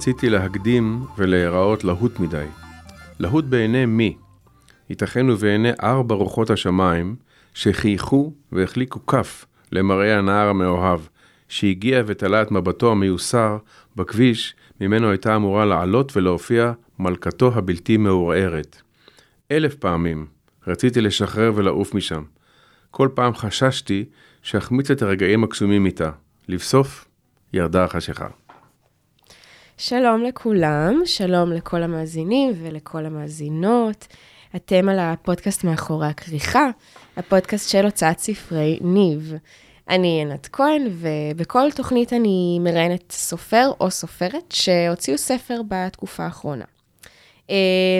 רציתי להקדים ולהיראות להוט מדי. להוט בעיני מי? ייתכן ובעיני ארבע רוחות השמיים, שחייכו והחליקו כף למראה הנער המאוהב, שהגיע ותלה את מבטו המיוסר בכביש, ממנו הייתה אמורה לעלות ולהופיע מלכתו הבלתי מעורערת. אלף פעמים רציתי לשחרר ולעוף משם. כל פעם חששתי שאחמיץ את הרגעים הקסומים איתה. לבסוף, ירדה החשיכה. שלום לכולם, שלום לכל המאזינים ולכל המאזינות. אתם על הפודקאסט מאחורי הכריכה, הפודקאסט של הוצאת ספרי ניב. אני ענת כהן, ובכל תוכנית אני מראיינת סופר או סופרת שהוציאו ספר בתקופה האחרונה. Uh,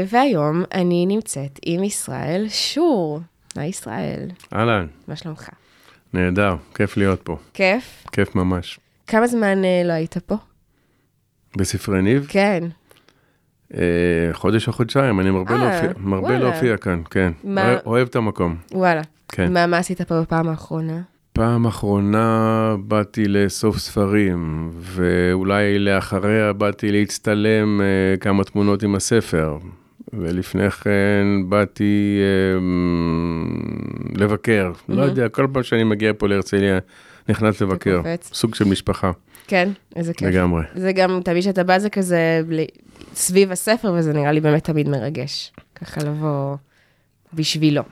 והיום אני נמצאת עם ישראל שור. היי ישראל. אהלן. מה שלומך? נהדר, כיף להיות פה. כיף? כיף ממש. כמה זמן uh, לא היית פה? בספרי ניב? כן. Uh, חודש או חודשיים, אני מרבה, אה, להופיע, מרבה. להופיע כאן, כן. מה- אוהב, אוהב את המקום. וואלה. כן. מה, מה עשית פה בפעם האחרונה? פעם אחרונה באתי לאסוף ספרים, ואולי לאחריה באתי להצטלם אה, כמה תמונות עם הספר. ולפני כן באתי אה, לבקר. לא יודע, כל פעם שאני מגיע פה להרצליה, נכנס לבקר. סוג של משפחה, כן, איזה כיף. לגמרי. זה גם, תמיד שאתה בא זה כזה בלי- סביב הספר, וזה נראה לי באמת תמיד מרגש. ככה לבוא בשבילו.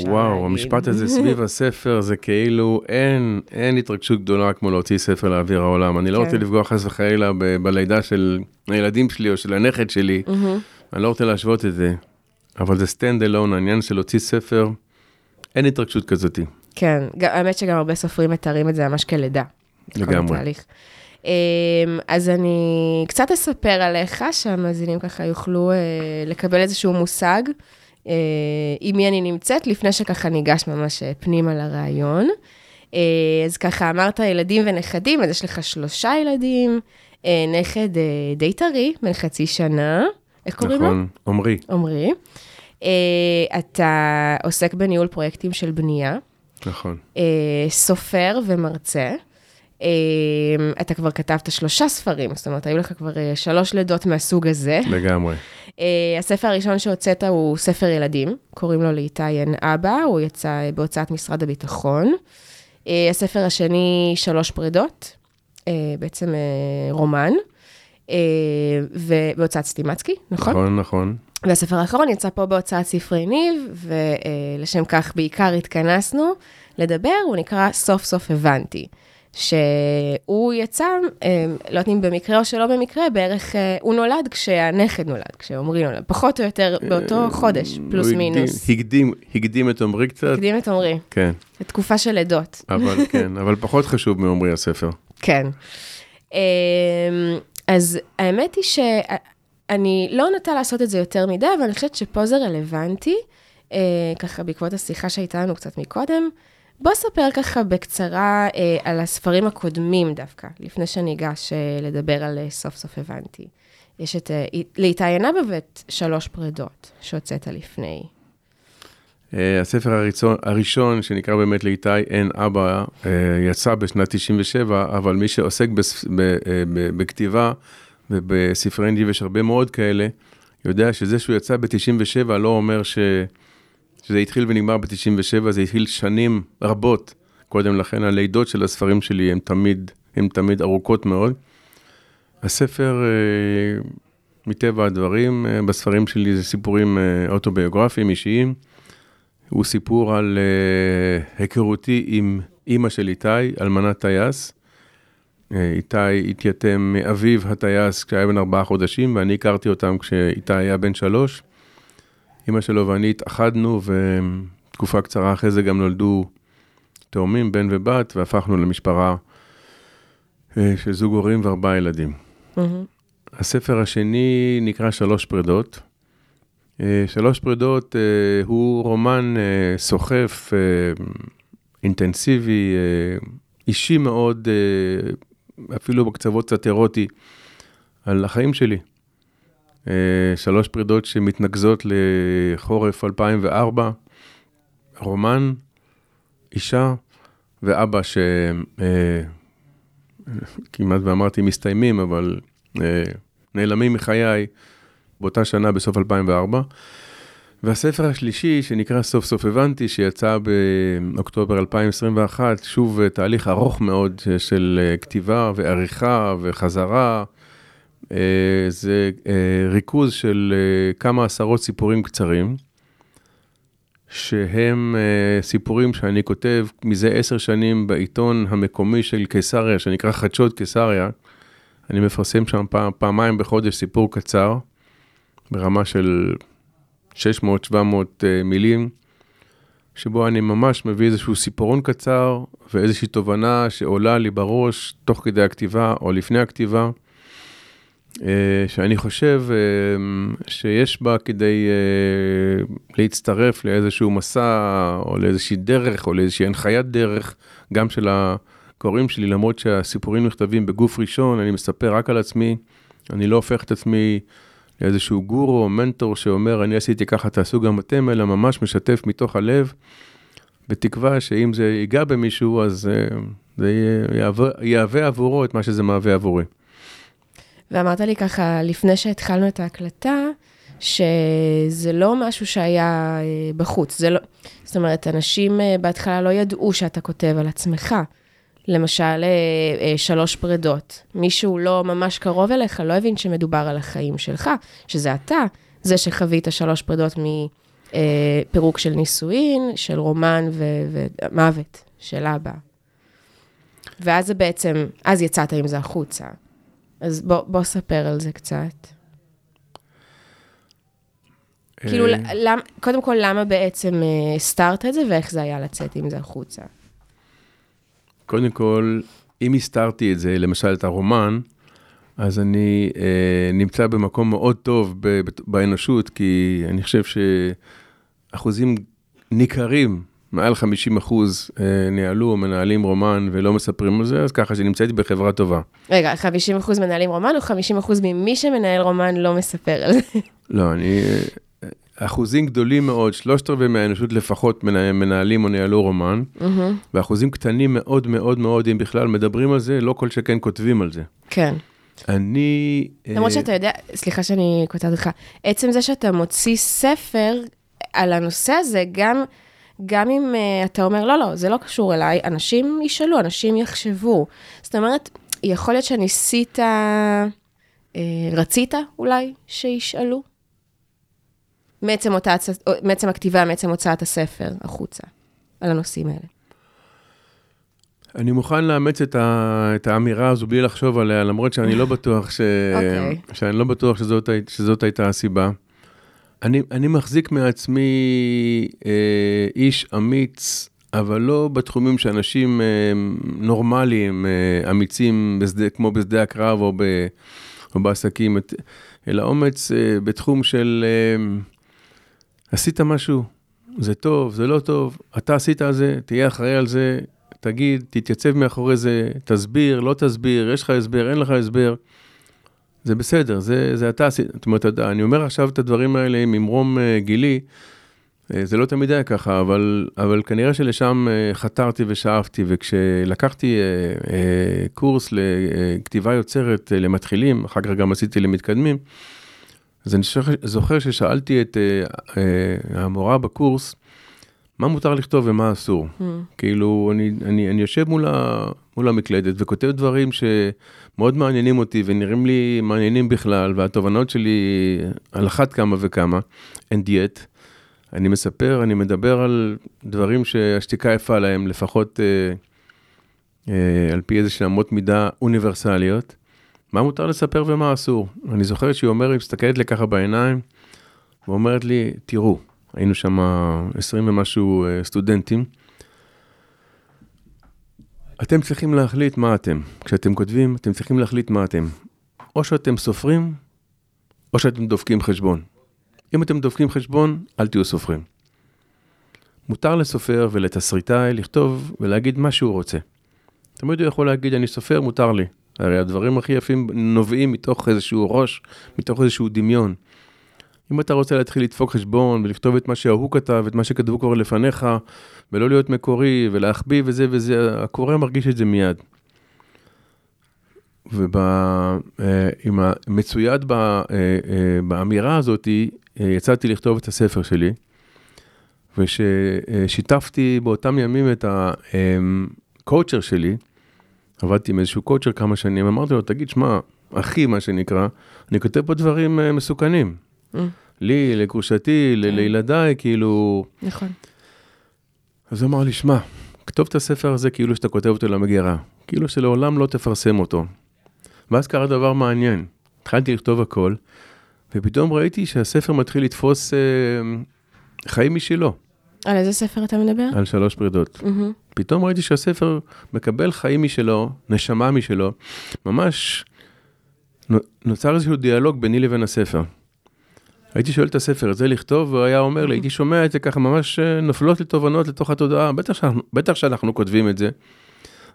וואו, להגיד. המשפט הזה סביב הספר זה כאילו אין, אין התרגשות גדולה כמו להוציא ספר לאוויר העולם. אני לא כן. רוצה לפגוע חס וחלילה ב- בלידה של הילדים שלי או של הנכד שלי. אני לא רוצה להשוות את זה, אבל זה stand alone, העניין של להוציא ספר, אין התרגשות כזאתי. כן, גם- האמת שגם הרבה סופרים מתארים את זה ממש כלידה. כל לגמרי. אמ, אז אני קצת אספר עליך, שהמאזינים ככה יוכלו אה, לקבל איזשהו מושג אה, עם מי אני נמצאת, לפני שככה ניגש ממש אה, פנימה לרעיון. אז ככה אמרת ילדים ונכדים, אז יש לך שלושה ילדים, נכד די טרי, בן חצי שנה, איך קוראים לו? נכון, עמרי, עמרי. אתה עוסק בניהול פרויקטים של בנייה. נכון. סופר ומרצה. אה, אתה כבר כתבת שלושה ספרים, זאת אומרת, היו לך כבר אה, שלוש לידות מהסוג הזה. לגמרי. אה, הספר הראשון שהוצאת הוא ספר ילדים, קוראים לו לאיתי אין אבא, הוא יצא בהוצאת משרד הביטחון. הספר השני, שלוש פרידות, אה, בעצם רומן, ובהוצאת סטימצקי, נכון? נכון, נכון. והספר האחרון יצא פה בהוצאת ספרי ניב, ולשם כך בעיקר התכנסנו לדבר, הוא נקרא סוף סוף הבנתי. שהוא יצא, אה, לא יודעת אם במקרה או שלא במקרה, בערך, אה, הוא נולד כשהנכד נולד, כשעמרי נולד, פחות או יותר באותו חודש, פלוס מינוס. הקדים, הקדים את עמרי קצת, הקדים את עמרי, כן, תקופה של לידות. אבל כן, אבל פחות חשוב מעמרי הספר. כן. אמ, אז האמת היא שאני לא נוטה לעשות את זה יותר מדי, אבל אני חושבת שפה זה רלוונטי, אה, ככה בעקבות השיחה שהייתה לנו קצת מקודם. בוא ספר ככה בקצרה אה, על הספרים הקודמים דווקא, לפני שניגש אה, לדבר על אה, סוף סוף הבנתי. יש את אה, עינבה ואת שלוש פרדות שהוצאת לפני. אה, הספר הראשון, הראשון שנקרא באמת לאיתי אין אבא, אה, יצא בשנת 97, אבל מי שעוסק בס, ב, אה, ב, בכתיבה ובספרי ניב יש הרבה מאוד כאלה, יודע שזה שהוא יצא ב-97 לא אומר ש, שזה התחיל ונגמר ב-97, זה התחיל שנים רבות קודם לכן. הלידות של הספרים שלי הן תמיד, הן תמיד ארוכות מאוד. הספר, אה, מטבע הדברים, אה, בספרים שלי זה סיפורים אה, אוטוביוגרפיים, אישיים. הוא סיפור על היכרותי עם אימא של איתי, אלמנת טייס. איתי התייתם מאביו הטייס כשהיה בן ארבעה חודשים, ואני הכרתי אותם כשאיתי היה בן שלוש. אימא שלו ואני התאחדנו, ותקופה קצרה אחרי זה גם נולדו תאומים, בן ובת, והפכנו למשפחה uh, של זוג הורים וארבעה ילדים. מהמם. הספר השני נקרא שלוש פרדות. אה, שלוש פרדות אה, הוא רומן אה, סוחף, אה, אינטנסיבי, אה, אישי מאוד, אה, אפילו בקצוות קצת אירוטי, על החיים שלי. אה, שלוש פרדות שמתנקזות לחורף 2004, רומן, אישה ואבא ש... אה, ואמרתי מסתיימים, אבל אה, נעלמים מחיי באותה שנה, בסוף 2004. והספר השלישי, שנקרא סוף סוף הבנתי, שיצא באוקטובר 2021, שוב תהליך ארוך מאוד של כתיבה ועריכה וחזרה. זה ריכוז של כמה עשרות סיפורים קצרים. שהם סיפורים שאני כותב מזה עשר שנים בעיתון המקומי של קיסריה, שנקרא חדשות קיסריה. אני מפרסם שם פעם, פעמיים בחודש סיפור קצר, ברמה של 600-700 uh, אה, מילים, שבו אני ממש מביא איזשהו סיפורון קצר ואיזושהי תובנה שעולה לי בראש תוך כדי הכתיבה או לפני הכתיבה. אה, שאני חושב אה, שיש בה כדי אה, להצטרף לאיזשהו מסע או לאיזושהי דרך או לאיזושהי הנחיית דרך, גם של הקוראים שלי, למרות שהסיפורים נכתבים בגוף ראשון, אני מספר רק על עצמי, אני לא הופך את עצמי לאיזשהו גורו או מנטור שאומר, אני עשיתי ככה, תעשו גם אתם, אלא ממש משתף מתוך הלב, בתקווה שאם זה ייגע במישהו, אז זה יהווה, עבורו את מה שזה מהווה עבורי. ואמרת לי ככה, לפני שהתחלנו את ההקלטה, שזה לא משהו שהיה אה, בחוץ. זה לא, זאת אומרת, אנשים אה, בהתחלה לא ידעו שאתה כותב על עצמך. למשל, אה, שלוש פרדות. מישהו לא ממש קרוב אליך לא הבין שמדובר על החיים שלך, שזה אתה, זה שחווית שלוש פרדות מפירוק של נישואין, של רומן ומוות של אבא. ואז זה בעצם, אז יצאת עם זה החוצה. אז בוא, בוא ספר על זה קצת. כאילו, אה, למ, קודם כל, למה בעצם הסתרת אה, את זה, ואיך זה היה לצאת עם זה החוצה? קודם כל, אם הסתרתי את זה, למשל את הרומן, אז אני אה, נמצא במקום מאוד טוב ב, באנושות, כי אני חושב שאחוזים ניכרים מעל 50 אחוז אה, ניהלו או מנהלים רומן ולא מספרים על זה, אז ככה שנמצאתי בחברה טובה. רגע, 50 אחוז מנהלים רומן או 50 אחוז ממי שמנהל רומן לא מספר על זה? לא, אני... אה, אחוזים גדולים מאוד, שלושת רבעי מהאנושות לפחות מנהלים או ניהלו רומן, mm-hmm. ואחוזים קטנים מאוד מאוד מאוד, אם בכלל מדברים על זה, לא כל שכן כותבים על זה. כן. אני... למרות שאתה יודע, סליחה שאני קוטעת אותך, עצם זה שאתה מוציא ספר על הנושא הזה, גם... גם אם uh, אתה אומר, לא, לא, זה לא קשור אליי, אנשים ישאלו, אנשים יחשבו. זאת אומרת, יכול להיות שניסית, uh, רצית אולי שישאלו? מעצם, אותה, מעצם הכתיבה, מעצם הוצאת הספר החוצה, על הנושאים האלה. אני מוכן לאמץ את, ה, את האמירה הזו בלי לחשוב עליה, למרות שאני לא בטוח, ש, okay. אוקיי. שאני לא בטוח שזאת, שזאת הייתה הסיבה. אני, אני מחזיק מעצמי אה, איש אמיץ, אבל לא בתחומים שאנשים אה, נורמליים, אה, אמיצים, בשדה, כמו בשדה הקרב או, ב, או בעסקים, אלא אומץ אה, בתחום של אה, עשית משהו, זה טוב, זה לא טוב, אתה עשית על זה, תהיה אחראי על זה, תגיד, תתייצב מאחורי זה, תסביר, לא תסביר, יש לך הסבר, אין לך הסבר. זה בסדר, זה, זה אתה עשית, זאת אומרת, אני אומר עכשיו את הדברים האלה ממרום uh, גילי, uh, זה לא תמיד היה ככה, אבל, אבל כנראה שלשם uh, חתרתי ושאפתי, וכשלקחתי קורס לכתיבה יוצרת למתחילים, אחר כך גם עשיתי למתקדמים, אז אני זוכר ששאלתי את המורה בקורס, מה מותר לכתוב ומה אסור. Mm. כאילו, אני, אני, אני יושב מול, ה, מול המקלדת וכותב דברים שמאוד מעניינים אותי ונראים לי מעניינים בכלל, והתובנות שלי על אחת כמה וכמה, and yet, אני מספר, אני מדבר על דברים שהשתיקה יפה להם, לפחות אה, אה, על פי איזה שהן אמות מידה אוניברסליות. מה מותר לספר ומה אסור. אני זוכר שהיא אומרת, מסתכלת לי ככה בעיניים, ואומרת לי, תראו, היינו שם 20 ומשהו אה, סטודנטים. אתם צריכים להחליט מה אתם. כשאתם כותבים, אתם צריכים להחליט מה אתם. או שאתם סופרים, או שאתם דופקים חשבון. אם אתם דופקים חשבון, אל תהיו סופרים. מותר לסופר ולתסריטאי לכתוב ולהגיד מה שהוא רוצה. תמיד הוא יכול להגיד, אני סופר, מותר לי. הרי הדברים הכי יפים נובעים מתוך איזשהו ראש, מתוך איזשהו דמיון. אם אתה רוצה להתחיל לדפוק חשבון ולכתוב את מה שההוא כתב, את מה שכתבו כבר לפניך, ולא להיות מקורי ולהחביא וזה וזה, הקורא מרגיש את זה מיד. ומצויד באמירה הזאת, יצאתי לכתוב את הספר שלי, וששיתפתי באותם ימים את הקואוצ'ר שלי, עבדתי עם איזשהו קואוצ'ר כמה שנים, אמרתי לו, תגיד, שמע, אחי, מה שנקרא, אני כותב פה דברים מסוכנים. Mm. לי, לגרושתי, כן. לילדיי, כאילו... נכון. אז הוא אמר לי, שמע, כתוב את הספר הזה כאילו שאתה כותב אותו למגירה, כאילו שלעולם לא תפרסם אותו. ואז קרה דבר מעניין, התחלתי לכתוב הכל, ופתאום ראיתי שהספר מתחיל לתפוס אה, חיים משלו. על איזה ספר אתה מדבר? על שלוש פרידות. Mm-hmm. פתאום ראיתי שהספר מקבל חיים משלו, נשמה משלו, ממש נוצר איזשהו דיאלוג ביני לבין הספר. הייתי שואל את הספר, את זה לכתוב, והוא היה אומר לי, הייתי שומע את זה ככה, ממש אה, נופלות לי תובנות לתוך התודעה, בטח שאנחנו, בטח שאנחנו כותבים את זה.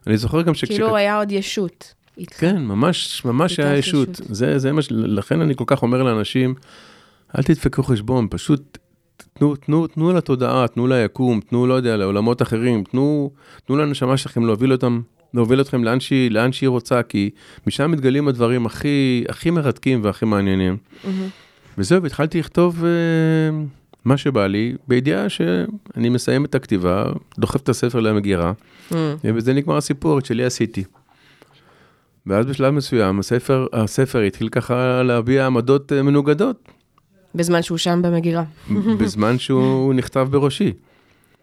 אני זוכר גם שכש... כאילו הוא היה עוד ישות. כן, ממש, ממש היה ישות. ישות. זה, זה מה ש... לכן אני כל כך אומר לאנשים, אל תדפקו חשבון, פשוט תנו, תנו, תנו לתודעה, תנו ליקום, תנו, לא יודע, לעולמות אחרים, תנו, תנו לנשמה שלכם להוביל אותם, להוביל אתכם לאן שהיא, לאן שהיא רוצה, כי משם מתגלים הדברים הכי, הכי מרתקים והכי מעניינים. Mm-hmm. וזהו, והתחלתי לכתוב uh, מה שבא לי, בידיעה שאני מסיים את הכתיבה, דוחף את הספר למגירה, mm. ובזה נגמר הסיפור, את שלי עשיתי. ואז בשלב מסוים הספר, הספר התחיל ככה להביע עמדות uh, מנוגדות. בזמן שהוא שם במגירה. בזמן שהוא נכתב בראשי.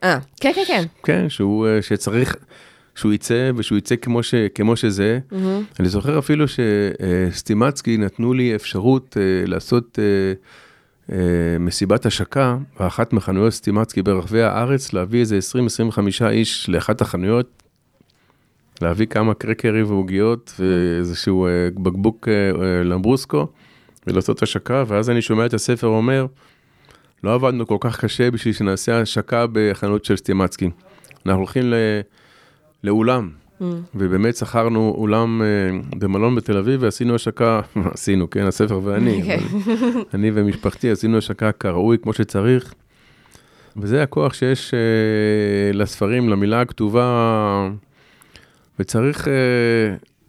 אה, כן, כן, כן. כן, שהוא, uh, שצריך, שהוא יצא ושהוא יצא כמו, ש, כמו שזה. Mm-hmm. אני זוכר אפילו שסטימצקי נתנו לי אפשרות uh, לעשות uh, uh, מסיבת השקה באחת מחנויות סטימצקי ברחבי הארץ, להביא איזה 20-25 איש לאחת החנויות, להביא כמה קרקרים ועוגיות ואיזשהו בקבוק למברוסקו ולעשות השקה, ואז אני שומע את הספר אומר, לא עבדנו כל כך קשה בשביל שנעשה השקה בחנות של סטימצקי. אנחנו הולכים ל... לאולם. Mm. ובאמת שכרנו אולם uh, במלון בתל אביב ועשינו השקה, עשינו, כן, הספר ואני, okay. אבל, אני ומשפחתי עשינו השקה כראוי, כמו שצריך. וזה הכוח שיש uh, לספרים, למילה הכתובה, וצריך, uh,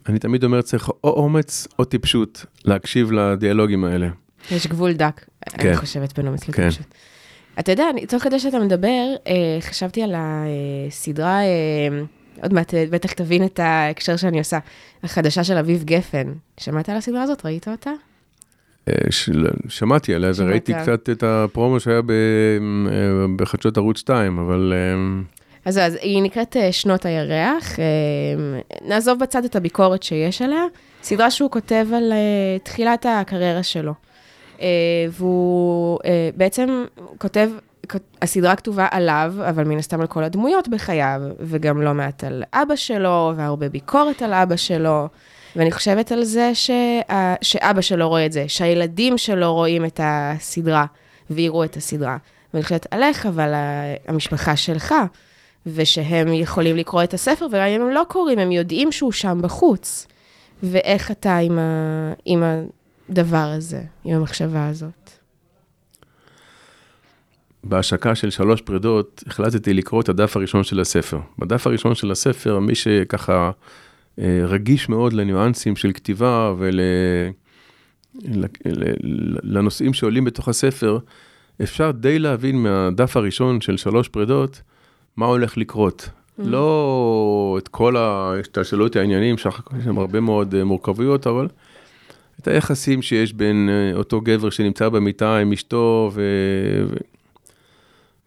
אני תמיד אומר, צריך או אומץ או טיפשות להקשיב לדיאלוגים האלה. יש גבול דק, כן. אני חושבת, בין אומץ כן. לטיפשות. אתה יודע, תוך כדי שאתה מדבר, חשבתי על הסדרה... עוד מעט בטח תבין את ההקשר שאני עושה. החדשה של אביב גפן. שמעת על הסדרה הזאת? ראית אותה? אה, שמעתי עליה, וראיתי קצת את הפרומו שהיה אה, בחדשות ערוץ 2, אבל... אה, אז, אז היא נקראת שנות הירח. נעזוב בצד את הביקורת שיש עליה. סדרה שהוא כותב על תחילת הקריירה שלו. והוא בעצם כותב הסדרה כתובה עליו, אבל מן הסתם על כל הדמויות בחייו, וגם לא מעט על אבא שלו, והרבה ביקורת על אבא שלו. ואני חושבת על זה ש... שאבא שלו רואה את זה, שהילדים שלו רואים את הסדרה, ויראו את הסדרה. ואני חושבת עליך ועל המשפחה שלך, ושהם יכולים לקרוא את הספר, וגם אם הם לא קוראים, הם יודעים שהוא שם בחוץ. ואיך אתה עם, ה... עם הדבר הזה, עם המחשבה הזאת. בהשקה של שלוש פרידות, החלטתי לקרוא את הדף הראשון של הספר. בדף הראשון של הספר, מי שככה אה, רגיש מאוד לניואנסים של כתיבה ולנושאים שעולים בתוך הספר, אפשר די להבין מהדף הראשון של שלוש פרידות, מה הולך לקרות. Mm-hmm. לא את כל ההשתלשלות העניינים, שאחר כך יש שם הרבה מאוד אה, מורכבויות, אבל את היחסים שיש בין אה, אותו גבר שנמצא במיטה עם אשתו, ו...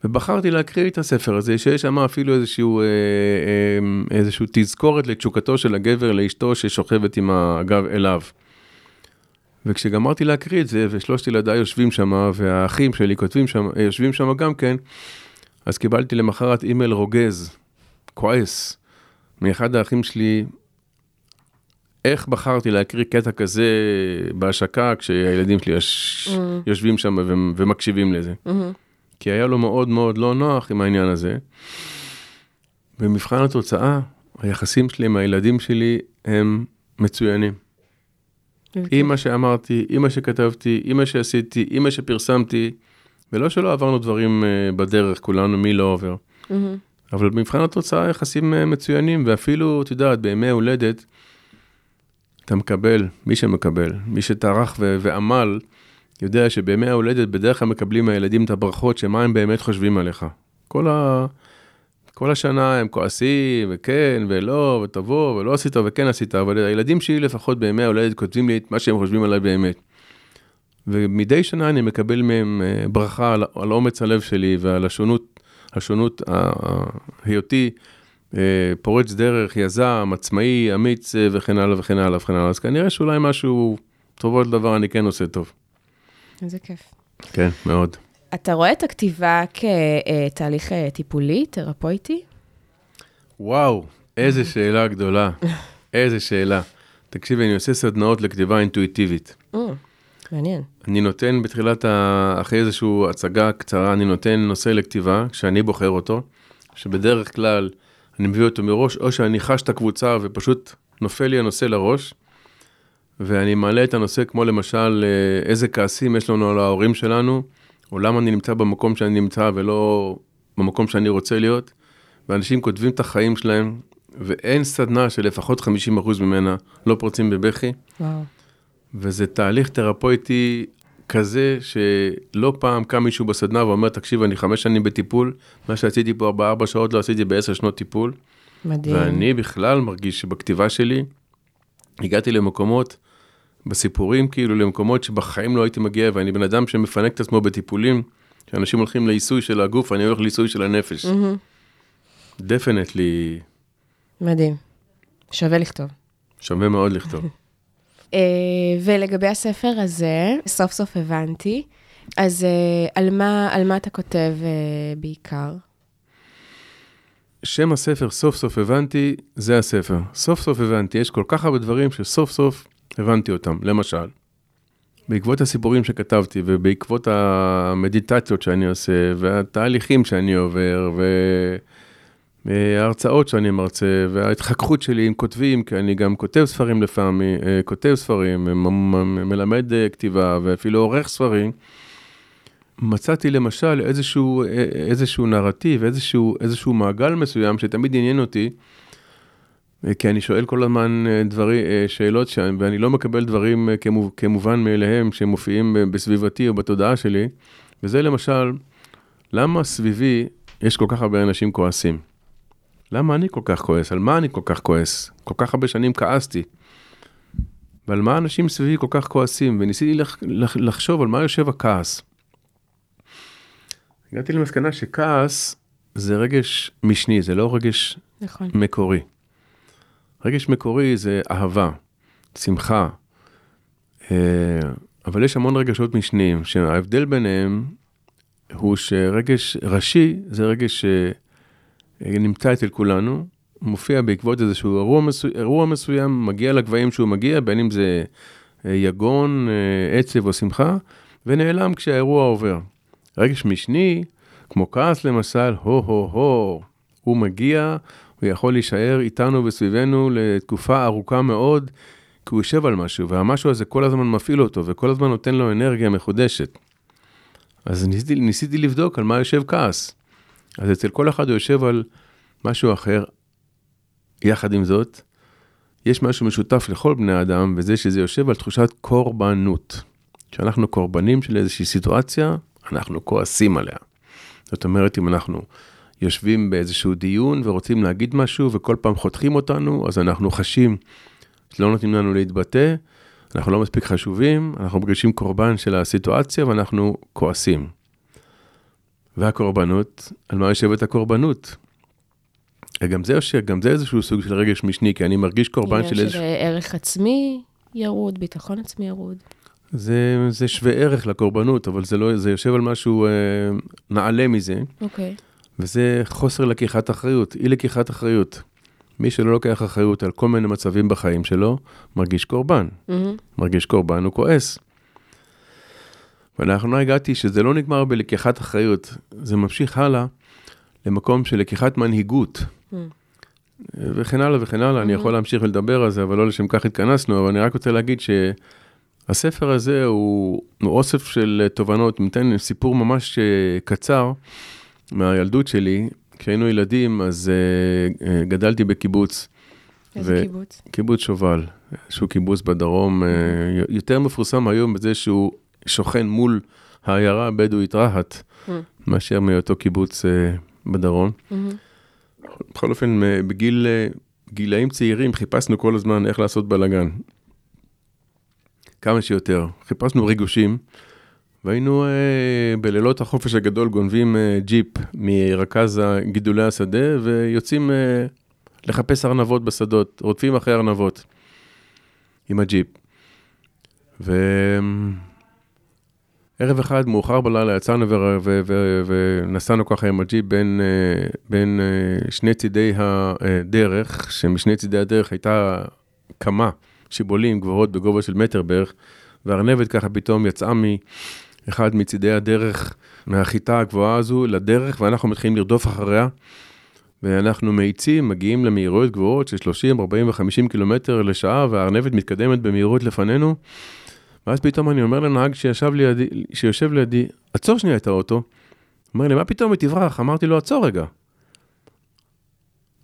ובחרתי להקריא את הספר הזה, שיש שם אפילו איזשהו, אה, אה, איזשהו תזכורת לתשוקתו של הגבר לאשתו ששוכבת עם הגב אליו. וכשגמרתי להקריא את זה, ושלושת ילדיי יושבים שם, והאחים שלי כותבים שם, אה, יושבים שם גם כן, אז קיבלתי למחרת אימייל רוגז, כועס, מאחד האחים שלי, איך בחרתי להקריא קטע כזה בהשקה, כשהילדים שלי יש, mm. יושבים שם ומקשיבים לזה. Mm-hmm. כי היה לו מאוד מאוד לא נוח עם העניין הזה. במבחן התוצאה, היחסים שלי עם הילדים שלי הם מצוינים. עם מה שאמרתי, עם מה שכתבתי, עם מה שעשיתי, עם מה שפרסמתי, ולא שלא עברנו דברים uh, בדרך, כולנו, מי לא עובר. Mm-hmm. אבל במבחן התוצאה יחסים uh, מצוינים, ואפילו, את יודעת, בימי הולדת, אתה מקבל, מי שמקבל, מי שטרח ועמל, יודע שבימי ההולדת בדרך כלל מקבלים מהילדים את הברכות, שמה הם באמת חושבים עליך. כל, ה... כל השנה הם כועסים, וכן, ולא, ותבוא, ולא עשית, וכן עשית, אבל הילדים שלי לפחות בימי ההולדת כותבים לי את מה שהם חושבים עליי באמת. ומדי שנה אני מקבל מהם אה, ברכה על, על אומץ הלב שלי ועל השונות, השונות, היותי אה, פורץ דרך, יזם, עצמאי, אמיץ אה, וכן הלאה וכן הלאה וכן הלאה. אז כנראה שאולי משהו, טובות דבר אני כן עושה טוב. איזה כיף. כן, מאוד. אתה רואה את הכתיבה כתהליך טיפולי, תרפויטי? וואו, איזה שאלה גדולה. איזה שאלה. תקשיבי, אני עושה סדנאות לכתיבה אינטואיטיבית. מעניין. אני נותן בתחילת, ה... אחרי איזושהי הצגה קצרה, אני נותן נושא לכתיבה, כשאני בוחר אותו, שבדרך כלל אני מביא אותו מראש, או שאני חש את הקבוצה ופשוט נופל לי הנושא לראש, ואני מעלה את הנושא כמו למשל, אה, איזה כעסים יש לנו על ההורים שלנו, או למה אני נמצא במקום שאני נמצא ולא במקום שאני רוצה להיות, ואנשים כותבים את החיים שלהם, ואין סדנה שלפחות 50% ממנה לא פורצים בבכי. וואו. וזה תהליך תרפויטי כזה שלא פעם קם מישהו בסדנה ואומר, תקשיב, אני חמש שנים בטיפול, מה שעשיתי פה בארבע שעות לא עשיתי בעשר שנות טיפול. מדהים. ואני בכלל מרגיש שבכתיבה שלי, הגעתי למקומות, בסיפורים כאילו, למקומות שבחיים לא הייתי מגיע, ואני בן אדם שמפנק את עצמו בטיפולים, שאנשים הולכים לעיסוי של הגוף, אני הולך לעיסוי של הנפש. דפנטלי. מדהים. שווה לכתוב. שווה מאוד לכתוב. Uh, ולגבי הספר הזה, סוף סוף הבנתי. אז uh, על, מה, על מה אתה כותב uh, בעיקר? שם הספר, סוף סוף הבנתי, זה הספר. סוף סוף הבנתי, יש כל כך הרבה דברים שסוף סוף הבנתי אותם. למשל, בעקבות הסיפורים שכתבתי ובעקבות המדיטציות שאני עושה והתהליכים שאני עובר וההרצאות שאני מרצה וההתחככות שלי עם כותבים, כי אני גם כותב ספרים לפעמים, כותב ספרים, מלמד כתיבה ואפילו עורך ספרים. מצאתי למשל איזשהו, איזשהו נרטיב, איזשהו, איזשהו מעגל מסוים שתמיד עניין אותי, כי אני שואל כל הזמן דברים, שאלות שם, ואני לא מקבל דברים כמובן מאליהם שמופיעים בסביבתי או בתודעה שלי, וזה למשל, למה סביבי יש כל כך הרבה אנשים כועסים? למה אני כל כך כועס? על מה אני כל כך כועס? כל כך הרבה שנים כעסתי. ועל מה אנשים סביבי כל כך כועסים? וניסיתי לח, לח, לחשוב על מה יושב הכעס. הגעתי למסקנה שכעס זה רגש משני, זה לא רגש נכון. מקורי. רגש מקורי זה אהבה, שמחה, אה, אבל יש המון רגשות משניים, שההבדל ביניהם הוא שרגש ראשי זה רגש שנמצא אצל כולנו, מופיע בעקבות איזשהו אירוע, מסו... אירוע מסוים, מגיע לגבהים שהוא מגיע, בין אם זה אה, יגון, אה, עצב או שמחה, ונעלם כשהאירוע עובר. רגש משני, כמו כעס למשל, הו-הו-הו, הוא מגיע, הוא יכול להישאר איתנו וסביבנו לתקופה ארוכה מאוד, כי הוא יושב על משהו, והמשהו הזה כל הזמן מפעיל אותו, וכל הזמן נותן לו אנרגיה מחודשת. אז ניסיתי, ניסיתי לבדוק על מה יושב כעס. אז אצל כל אחד הוא יושב על משהו אחר. יחד עם זאת, יש משהו משותף לכל בני האדם, וזה שזה יושב על תחושת קורבנות. כשאנחנו קורבנים של איזושהי סיטואציה, אנחנו כועסים עליה. זאת אומרת, אם אנחנו יושבים באיזשהו דיון ורוצים להגיד משהו וכל פעם חותכים אותנו, אז אנחנו חשים שלא נותנים לנו להתבטא, אנחנו לא מספיק חשובים, אנחנו מרגישים קורבן של הסיטואציה ואנחנו כועסים. והקורבנות, על מה יושבת הקורבנות? גם זה גם זה איזשהו סוג של רגש משני, כי אני מרגיש קורבן של איזשהו... של ערך עצמי ירוד, ביטחון עצמי ירוד. זה, זה שווה ערך לקורבנות, אבל זה, לא, זה יושב על משהו אה, נעלה מזה. אוקיי. וזה חוסר לקיחת אחריות, אי לקיחת אחריות. מי שלא לוקח אחריות על כל מיני מצבים בחיים שלו, מרגיש קורבן. Mm-hmm. מרגיש קורבן, הוא כועס. ולאחרונה הגעתי שזה לא נגמר בלקיחת אחריות, זה ממשיך הלאה למקום של לקיחת מנהיגות. Mm. וכן הלאה וכן הלאה, אני Mhm. יכול להמשיך ולדבר על זה, אבל לא לשם כך התכנסנו, אבל אני רק רוצה להגיד שהספר הזה הוא, הוא אוסף של תובנות, ניתן סיפור ממש אה, קצר מהילדות שלי. כשהיינו ילדים, אז uh, uh, גדלתי בקיבוץ, איזה ו- קיבוץ? קיבוץ שובל, שהוא קיבוץ בדרום, אה, יותר מפורסם היום בזה שהוא שוכן מול העיירה הבדואית רהט, Mm. מאשר מאותו קיבוץ אה, בדרום. מהמם. בכל אופן, בגיל, אה, גילאים צעירים חיפשנו כל הזמן איך לעשות בלאגן. כמה שיותר. חיפשנו ריגושים, והיינו אה, בלילות החופש הגדול גונבים אה, ג'יפ מרכז גידולי השדה, ויוצאים אה, לחפש ארנבות בשדות, רודפים אחרי ארנבות עם הג'יפ. וערב אחד, מאוחר בלילה, יצאנו ו- ו- ו- ונסענו ככה עם הג'יפ בין, אה, בין אה, שני צידי הדרך, שמשני צידי הדרך הייתה כמה שיבולים גבוהות בגובה של מטר בערך, והארנבת ככה פתאום יצאה מאחד מצידי הדרך, מהחיטה הגבוהה הזו לדרך, ואנחנו מתחילים לרדוף אחריה. ואנחנו מאיצים, מגיעים למהירויות גבוהות של 30, 40 ו-50 קילומטר לשעה, והארנבת מתקדמת במהירות לפנינו. ואז פתאום אני אומר לנהג שישב לידי, שיושב לידי, עצור שנייה את האוטו. אומר לי, מה פתאום היא תברח? אמרתי לו, עצור רגע.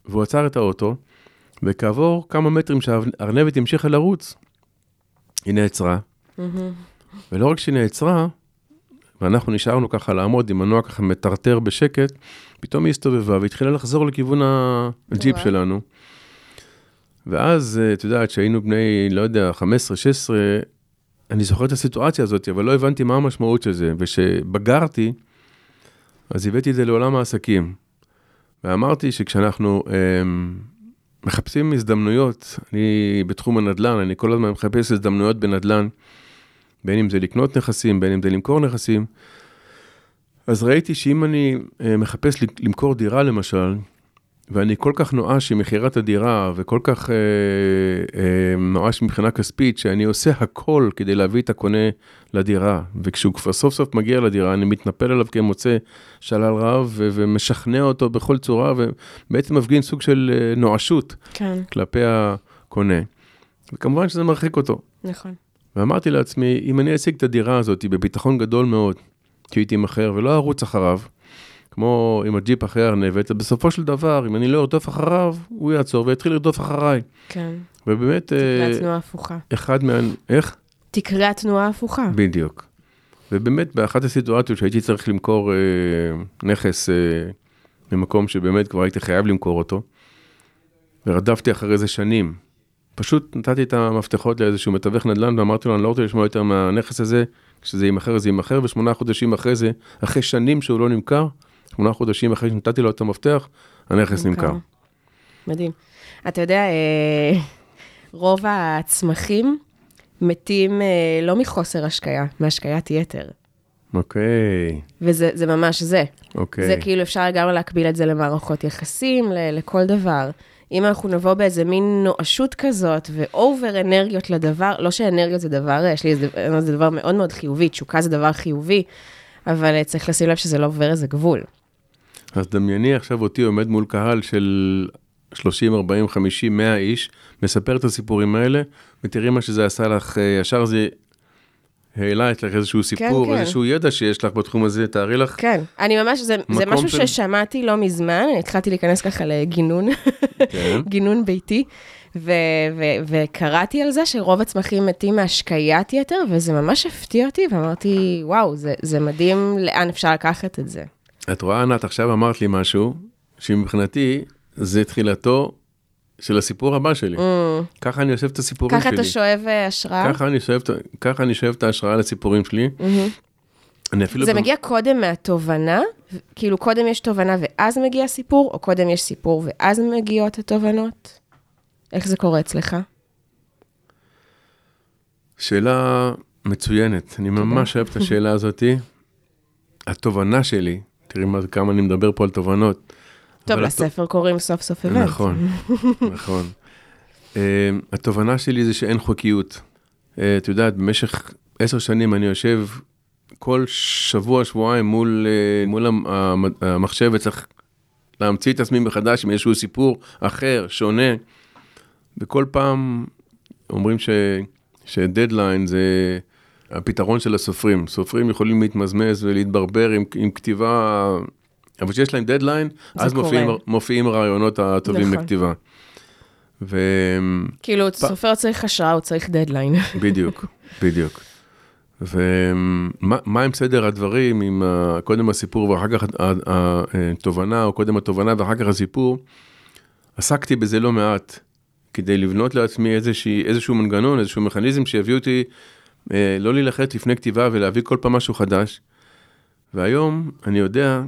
והוא עצר את האוטו, וכעבור כמה מטרים שהארנבת המשיכה לרוץ, היא נעצרה. ולא רק שהיא נעצרה, ואנחנו נשארנו ככה לעמוד עם מנוע ככה מטרטר בשקט, פתאום היא הסתובבה והתחילה לחזור לכיוון הג'יפ. שלנו. ואז, אה, את יודעת, שהיינו בני, לא יודע, 15, 16, אני זוכר את הסיטואציה הזאת, אבל לא הבנתי מה המשמעות של זה. וכשבגרתי, אז הבאתי את זה לעולם העסקים. ואמרתי שכשאנחנו אה, מחפשים הזדמנויות, אני בתחום הנדל"ן, אני כל הזמן מחפש הזדמנויות בנדל"ן, בין אם זה לקנות נכסים, בין אם זה למכור נכסים. אז ראיתי שאם אני אה, מחפש למכור דירה למשל, ואני כל כך נואש עם מכירת הדירה, וכל כך אה, אה, נואש מבחינה כספית, שאני עושה הכל כדי להביא את הקונה לדירה, וכשהוא כבר סוף סוף מגיע לדירה, אני מתנפל עליו כמוצא שלל רב, ו- ומשכנע אותו בכל צורה, ובעצם מפגין סוג של אה, נואשות כן, כלפי הקונה. וכמובן שזה מרחיק אותו. נכון. ואמרתי לעצמי, אם אני אשיג את הדירה הזאת בביטחון גדול מאוד, שהיא תימכר ולא ארוץ אחריו, כמו עם הג'יפ אחרי הארנבת, בסופו של דבר, אם אני לא ארדוף אחריו, הוא יעצור ויתחיל לרדוף אחריי. כן. ובאמת, תקרה אה, תנועה הפוכה. אחד מה... איך? תקרה תנועה הפוכה. בדיוק. ובאמת, באחת הסיטואציות שהייתי צריך למכור אה, נכס אה, במקום שבאמת כבר הייתי חייב למכור אותו, ורדפתי אחרי זה שנים. פשוט נתתי את המפתחות לאיזשהו מתווך נדל"ן ואמרתי לו, אני לא רוצה לשמוע יותר מהנכס הזה, כשזה יימכר זה יימכר, ושמונה חודשים אחרי זה, אחרי שנים שהוא לא נמכר, שמונה חודשים אחרי שנתתי לו את המפתח, הנכס נמכר. מדהים. אתה יודע, אה, רוב הצמחים מתים אה, לא מחוסר השקיה, מהשקיית יתר. אוקיי, וזה זה ממש זה. אוקיי. זה כאילו אפשר גם להקביל את זה למערכות יחסים, ל- לכל דבר. אם אנחנו נבוא באיזה מין נואשות כזאת ואובר אנרגיות לדבר, לא שאנרגיות זה דבר, יש לי איזה, זה דבר מאוד מאוד חיובי, תשוקה זה דבר חיובי, אבל אה, צריך לשים לב שזה לא עובר איזה גבול. אז דמייני עכשיו אותי עומד מול קהל של 30, 40, 50, 100 איש, מספר את הסיפורים האלה, ותראי מה שזה עשה לך, אה, ישר זה העלה אצלך איזשהו סיפור, כן. איזשהו ידע שיש לך בתחום הזה, תארי לך. כן, אני ממש, זה, זה משהו של- ששמעתי לא מזמן, אני התחלתי להיכנס ככה לגינון, כן. גינון ביתי, ו- ו- וקראתי על זה שרוב הצמחים מתים מהשקיית יתר, וזה ממש הפתיע אותי, ואמרתי, וואו, זה, זה מדהים לאן אפשר לקחת את זה. את רואה, ענת, עכשיו אמרת לי משהו, שמבחינתי זה תחילתו של הסיפור הבא שלי. ככה אני אוסף את הסיפורים Mm. ככה שלי. אתה שואב אה, השראה? ככה אני שואב, ככה אני שואב את ההשראה לסיפורים שלי. אפילו... זה במ- מגיע קודם מהתובנה, כאילו קודם יש תובנה ואז מגיע סיפור, או קודם יש סיפור ואז מגיעות התובנות? איך זה קורה אצלך? שאלה מצוינת, אני ממש אוהב את השאלה הזאתי. התובנה שלי, תראי מה, כמה אני מדבר פה על תובנות. טוב, אבל הת- לספר קוראים סוף סוף הבנתי. נכון, נכון. Uh, התובנה שלי זה שאין חוקיות. Uh, את יודעת, במשך עשר שנים אני יושב כל שבוע, שבועיים מול, uh, מול המ- המ- המחשב וצריך להמציא את עצמי מחדש עם איזשהו סיפור אחר, שונה. וכל פעם אומרים ש, שדדליין זה הפתרון של הסופרים. סופרים יכולים להתמזמז ולהתברבר עם, עם כתיבה, אבל כשיש להם דדליין, אז. מופיעים, מופיעים הרעיונות הטובים נכון. לכתיבה. ו... כאילו, סופר צריך השראה, הוא צריך דדליין. בדיוק, בדיוק. ומה עם סדר הדברים, עם ה... קודם הסיפור ואחר כך התובנה, או קודם התובנה ואחר כך הסיפור, עסקתי בזה לא מעט, כדי לבנות לעצמי איזושהי, איזשהו מנגנון, איזשהו מכניזם שיביא אותי אה, לא להילחץ לפני כתיבה ולהביא כל פעם משהו חדש. והיום אני יודע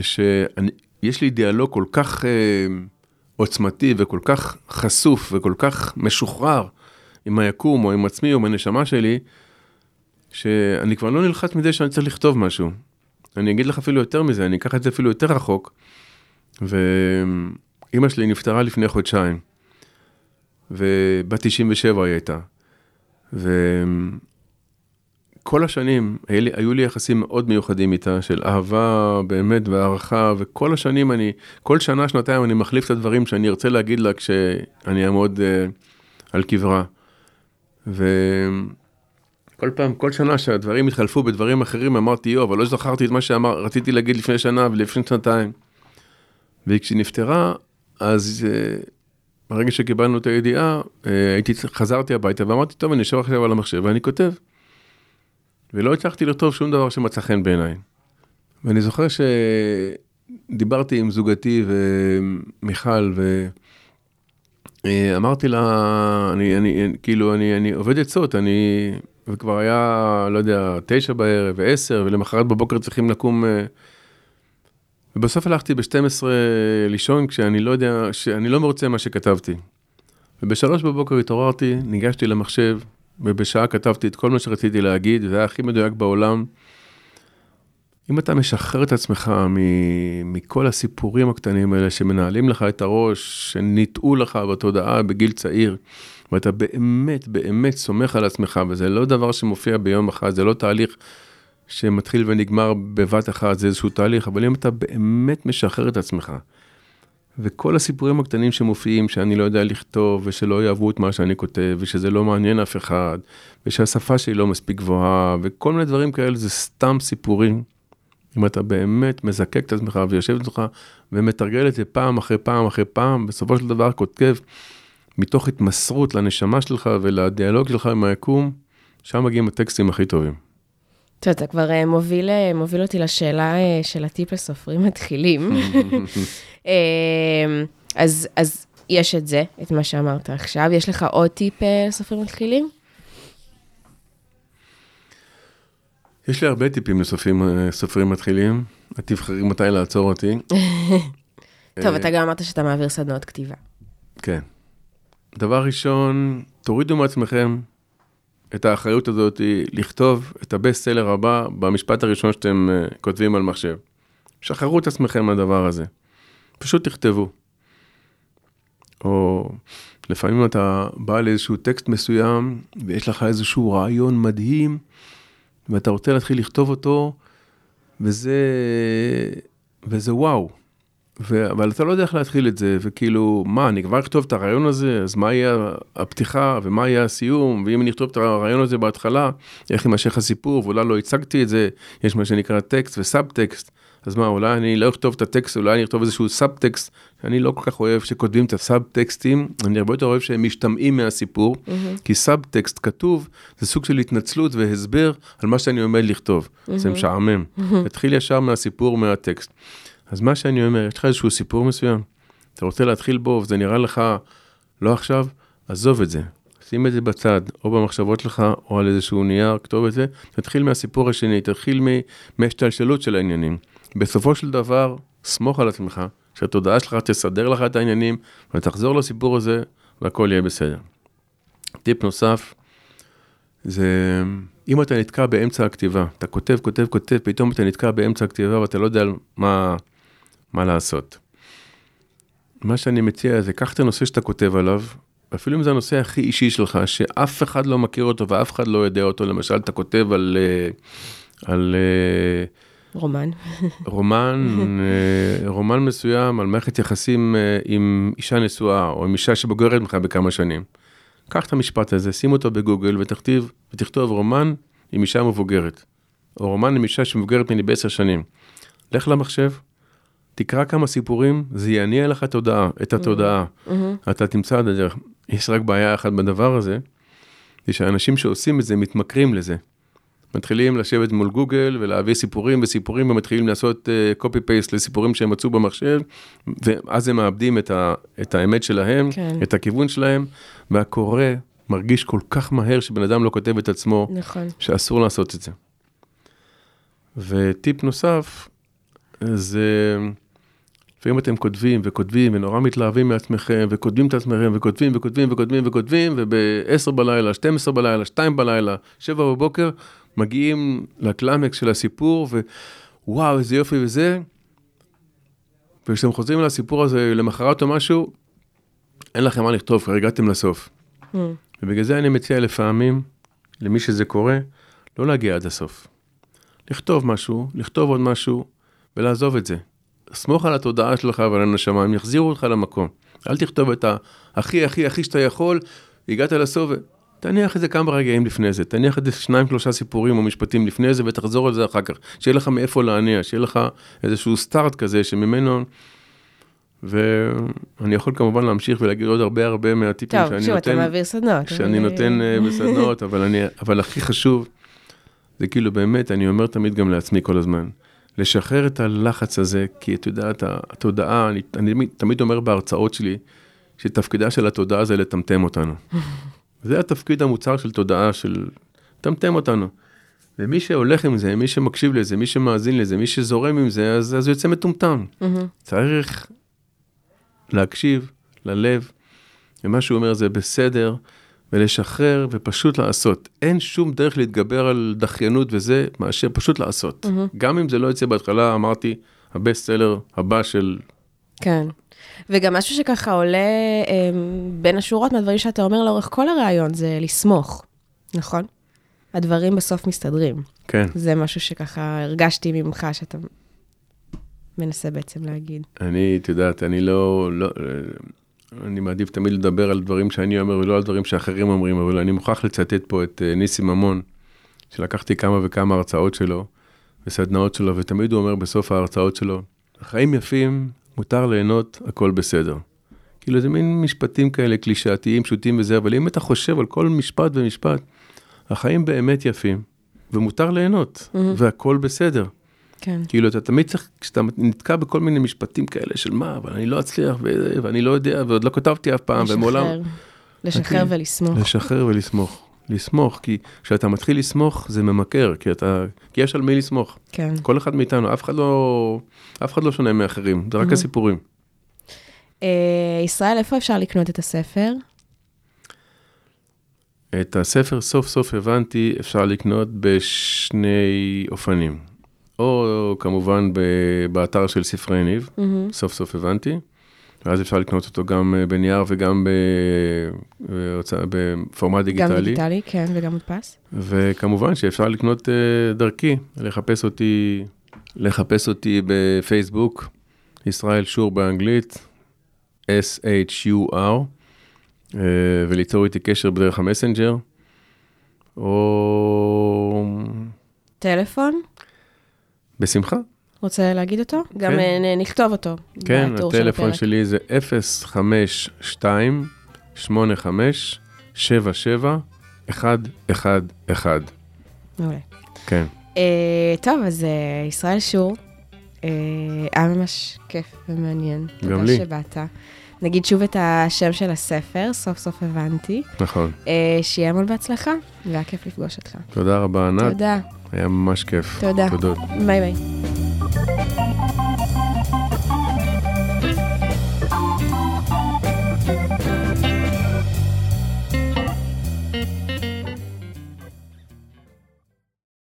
שיש לי דיאלוג כל כך אה, עוצמתי וכל כך חשוף וכל כך משוחרר עם היקום או עם עצמי או עם הנשמה שלי, שאני כבר לא נלחץ מזה שאני צריך לכתוב משהו. אני אגיד לך אפילו יותר מזה, אני אקח את זה אפילו יותר רחוק. ואימא שלי נפטרה לפני חודשיים, ובת 97 היא הייתה. וכל השנים היו לי יחסים מאוד מיוחדים איתה, של אהבה באמת והערכה, וכל השנים אני, כל שנה, שנתיים אני מחליף את הדברים שאני ארצה להגיד לה כשאני אעמוד uh, על קברה. וכל פעם, כל שנה שהדברים התחלפו בדברים אחרים, אמרתי, יו, אבל לא זכרתי את מה שרציתי להגיד לפני שנה ולפני שנתיים. וכשהיא נפטרה, אז uh, ברגע שקיבלנו את הידיעה, אה, הייתי, חזרתי הביתה ואמרתי, טוב, אני יושב עכשיו על המחשב ואני כותב. ולא הצלחתי לכתוב שום דבר שמצא חן בעיניי. ואני זוכר שדיברתי עם זוגתי ומיכל, ואמרתי לה, אני, אני, כאילו, אני, אני עובד עצות, אני, וכבר היה, לא יודע, תשע בערב ועשר, ולמחרת בבוקר צריכים לקום אה, ובסוף הלכתי ב-12 לישון כשאני לא יודע, שאני לא מרוצה מה שכתבתי. ובשלוש בבוקר התעוררתי, ניגשתי למחשב, ובשעה כתבתי את כל מה שרציתי להגיד, זה היה הכי מדויק בעולם. אם אתה משחרר את עצמך מכל הסיפורים הקטנים האלה שמנהלים לך את הראש, שניטעו לך בתודעה בגיל צעיר, ואתה באמת באמת סומך על עצמך, וזה לא דבר שמופיע ביום אחד, זה לא תהליך שמתחיל ונגמר בבת אחת, זה איזשהו תהליך, אבל אם אתה באמת משחרר את עצמך, וכל הסיפורים הקטנים שמופיעים, שאני לא יודע לכתוב, ושלא יאהבו את מה שאני כותב, ושזה לא מעניין אף אחד, ושהשפה שלי לא מספיק גבוהה, וכל מיני דברים כאלה, זה סתם סיפורים. אם אתה באמת מזקק את עצמך ויושב אצלך ומתרגל את זה פעם אחרי פעם אחרי פעם, בסופו של דבר כותב מתוך התמסרות לנשמה שלך ולדיאלוג שלך עם היקום, שם מגיעים הטקסטים הכי טובים. טוב, אתה כבר אה, מוביל, אה, מוביל אותי לשאלה אה, של הטיפ לסופרים מתחילים. אז, אז יש את זה, את מה שאמרת עכשיו. יש לך עוד טיפ לסופרים מתחילים? יש לי הרבה טיפים לסופרים מתחילים. את תבחרי מתי לעצור אותי. טוב, אתה גם אמרת שאתה מעביר סדנאות כתיבה. כן. דבר ראשון, תורידו מעצמכם את האחריות הזאת לכתוב את הבסט סלר הבא במשפט הראשון שאתם uh, כותבים על מחשב. שחררו את עצמכם מהדבר הזה. פשוט תכתבו. או לפעמים אתה בא לאיזשהו טקסט מסוים ויש לך איזשהו רעיון מדהים ואתה רוצה להתחיל לכתוב אותו וזה, וזה וואו. ו... אבל אתה לא יודע איך להתחיל את זה, וכאילו, מה, אני כבר אכתוב את הרעיון הזה, אז מה יהיה הפתיחה, ומה יהיה הסיום, ואם אני אכתוב את הרעיון הזה בהתחלה, איך יימשך הסיפור, ואולי לא הצגתי את זה, יש מה שנקרא טקסט וסאב טקסט, אז מה, אולי אני לא אכתוב את הטקסט, אולי אני אכתוב איזשהו סאב טקסט, אני לא כל כך אוהב שכותבים את הסאב טקסטים, אני הרבה יותר אוהב שהם משתמעים מהסיפור, mm-hmm. כי סאב טקסט כתוב, זה סוג של התנצלות והסבר על מה שאני עומד לכתוב, mm-hmm. זה משעמם, mm-hmm. תתחיל ישר מהסיפור, מהטקסט. אז מה שאני אומר, יש לך איזשהו סיפור מסוים, אתה רוצה להתחיל בו וזה נראה לך לא עכשיו, עזוב את זה. שים את זה בצד, או במחשבות שלך, או על איזשהו נייר, כתוב את זה, תתחיל מהסיפור השני, תתחיל מהשתלשלות של העניינים. בסופו של דבר, סמוך על עצמך, שהתודעה שלך תסדר לך את העניינים, ותחזור לסיפור הזה, והכל יהיה בסדר. טיפ נוסף, זה אם אתה נתקע באמצע הכתיבה, אתה כותב, כותב, כותב, פתאום אתה נתקע באמצע הכתיבה ואתה לא יודע מה, מה לעשות. מה שאני מציע זה, קח את הנושא שאתה כותב עליו, אפילו אם זה הנושא הכי אישי שלך, שאף אחד לא מכיר אותו ואף אחד לא יודע אותו, למשל, אתה כותב על... אה, על אה, רומן. רומן, אה, רומן מסוים על מערכת יחסים עם אישה נשואה, או עם אישה שבוגרת ממך בכמה שנים. קח את המשפט הזה, שים אותו בגוגל ותכתיב, ותכתוב רומן עם אישה מבוגרת, או רומן עם אישה שמבוגרת ממני בעשר שנים. לך למחשב, תקרא כמה סיפורים, זה יניע לך תודעה, את התודעה. אתה תמצא את הדרך. יש רק בעיה אחת בדבר הזה, זה שאנשים שעושים את זה מתמכרים לזה. מתחילים לשבת מול גוגל ולהביא סיפורים וסיפורים ומתחילים לעשות קופי uh, פייסט לסיפורים שהם מצאו במחשב, ואז הם מאבדים את, ה, את האמת שלהם, כן. את הכיוון שלהם, והקורא מרגיש כל כך מהר שבן אדם לא כותב את עצמו, נכון. שאסור לעשות את זה. וטיפ נוסף, זה לפעמים אתם כותבים וכותבים ונורא מתלהבים מעצמכם וכותבים את עצמכם וכותבים וכותבים וכותבים וכותבים וב-10 בלילה, 12 בלילה, 2 בלילה, 7 בבוקר, מגיעים לקלאמקס של הסיפור ווואו איזה יופי וזה. וכשאתם חוזרים לסיפור הזה למחרת או משהו, אין לכם מה לכתוב, כבר הגעתם לסוף. Mm. ובגלל זה אני מציע לפעמים, למי שזה קורה, לא להגיע עד הסוף. לכתוב משהו, לכתוב עוד משהו, ולעזוב את זה. סמוך על התודעה שלך ועל הנשמה, הם יחזירו אותך למקום. אל תכתוב את הכי הכי הכי שאתה יכול, הגעת לסוף, תניח את זה כמה רגעים לפני זה, תניח את זה שניים שלושה סיפורים או משפטים לפני זה ותחזור על זה אחר כך, שיהיה לך מאיפה להניע, שיהיה לך איזשהו סטארט כזה שממנו, ואני יכול כמובן להמשיך ולהגיד עוד הרבה הרבה מהטיפים טוב, שאני שוב, נותן, טוב, שוב, אתה מעביר סדנות. שאני נותן אה, בסדנות, אבל, אני, אבל הכי חשוב, זה כאילו באמת, אני אומר תמיד גם לעצמי כל הזמן, לשחרר את הלחץ הזה, כי את יודעת, התודעה, אני, אני תמיד אומר בהרצאות שלי, שתפקידה של התודעה זה לטמטם אותנו. זה התפקיד המוצר של תודעה, של לטמטם אותנו. ומי שהולך עם זה, מי שמקשיב לזה, מי שמאזין לזה, מי שזורם עם זה, אז, אז יוצא מטומטם. Mm-hmm. צריך להקשיב ללב, ומה שהוא אומר זה בסדר, ולשחרר ופשוט לעשות. אין שום דרך להתגבר על דחיינות וזה, מאשר פשוט לעשות. Mm-hmm. גם אם זה לא יוצא בהתחלה, אמרתי, הבסט סלר הבא של... כן. וגם משהו שככה עולה אה, בין השורות מהדברים שאתה אומר לאורך כל הראיון, זה לסמוך, נכון? הדברים בסוף מסתדרים. כן. זה משהו שככה הרגשתי ממך, שאתה מנסה בעצם להגיד. אני, את יודעת, אני לא, לא, אני מעדיף תמיד לדבר על דברים שאני אומר ולא על דברים שאחרים אומרים, אבל אני מוכרח לצטט פה את אה, ניסים ממון, שלקחתי כמה וכמה הרצאות שלו וסדנאות שלו, ותמיד הוא אומר בסוף ההרצאות שלו, החיים יפים, מותר ליהנות, הכל בסדר. כאילו זה מין משפטים כאלה קלישאתיים, פשוטים וזה, אבל אם אתה חושב על כל משפט ומשפט, החיים באמת יפים, ומותר ליהנות, mm-hmm. והכל בסדר. כן. כאילו, אתה תמיד צריך, כשאתה נתקע בכל מיני משפטים כאלה של מה, אבל אני לא אצליח, ו- ואני לא יודע, ועוד לא כתבתי אף פעם, לשחרר, ומעולם... לשחרר okay. ולסמוך. לשחרר ולסמוך. לסמוך, כי כשאתה מתחיל לסמוך זה ממכר, כי אתה, כי יש על מי לסמוך. כן. כל אחד מאיתנו, אף אחד לא, אף אחד לא שונה מאחרים, זה רק mm-hmm. הסיפורים. Uh, ישראל, איפה אפשר לקנות את הספר? את הספר סוף סוף הבנתי, אפשר לקנות בשני אופנים. או כמובן באתר של ספרי ניב, mm-hmm. סוף סוף הבנתי. ואז אפשר לקנות אותו גם אה, בנייר וגם בפורמט דיגיטלי. גם דיגיטלי, כן, וגם מודפס. וכמובן שאפשר לקנות אה, דרכי, לחפש אותי, לחפש אותי בפייסבוק, ישראל שור באנגלית, S-H-U-R, אה, וליצור איתי קשר בדרך המסנג'ר, או... טלפון? בשמחה. רוצה להגיד אותו? כן. גם אה, נכתוב אותו. כן, הטלפון של שלי זה 052-85-77-111. מעולה. כן. Uh, טוב, אז uh, ישראל שור, uh, היה ממש כיף ומעניין. גם לי. תודה שבאת. נגיד שוב את השם של הספר, סוף סוף הבנתי. נכון. Uh, שיהיה המון בהצלחה, והיה כיף לפגוש אותך. תודה רבה, ענת. תודה. היה ממש כיף. תודה. תודות. ביי ביי.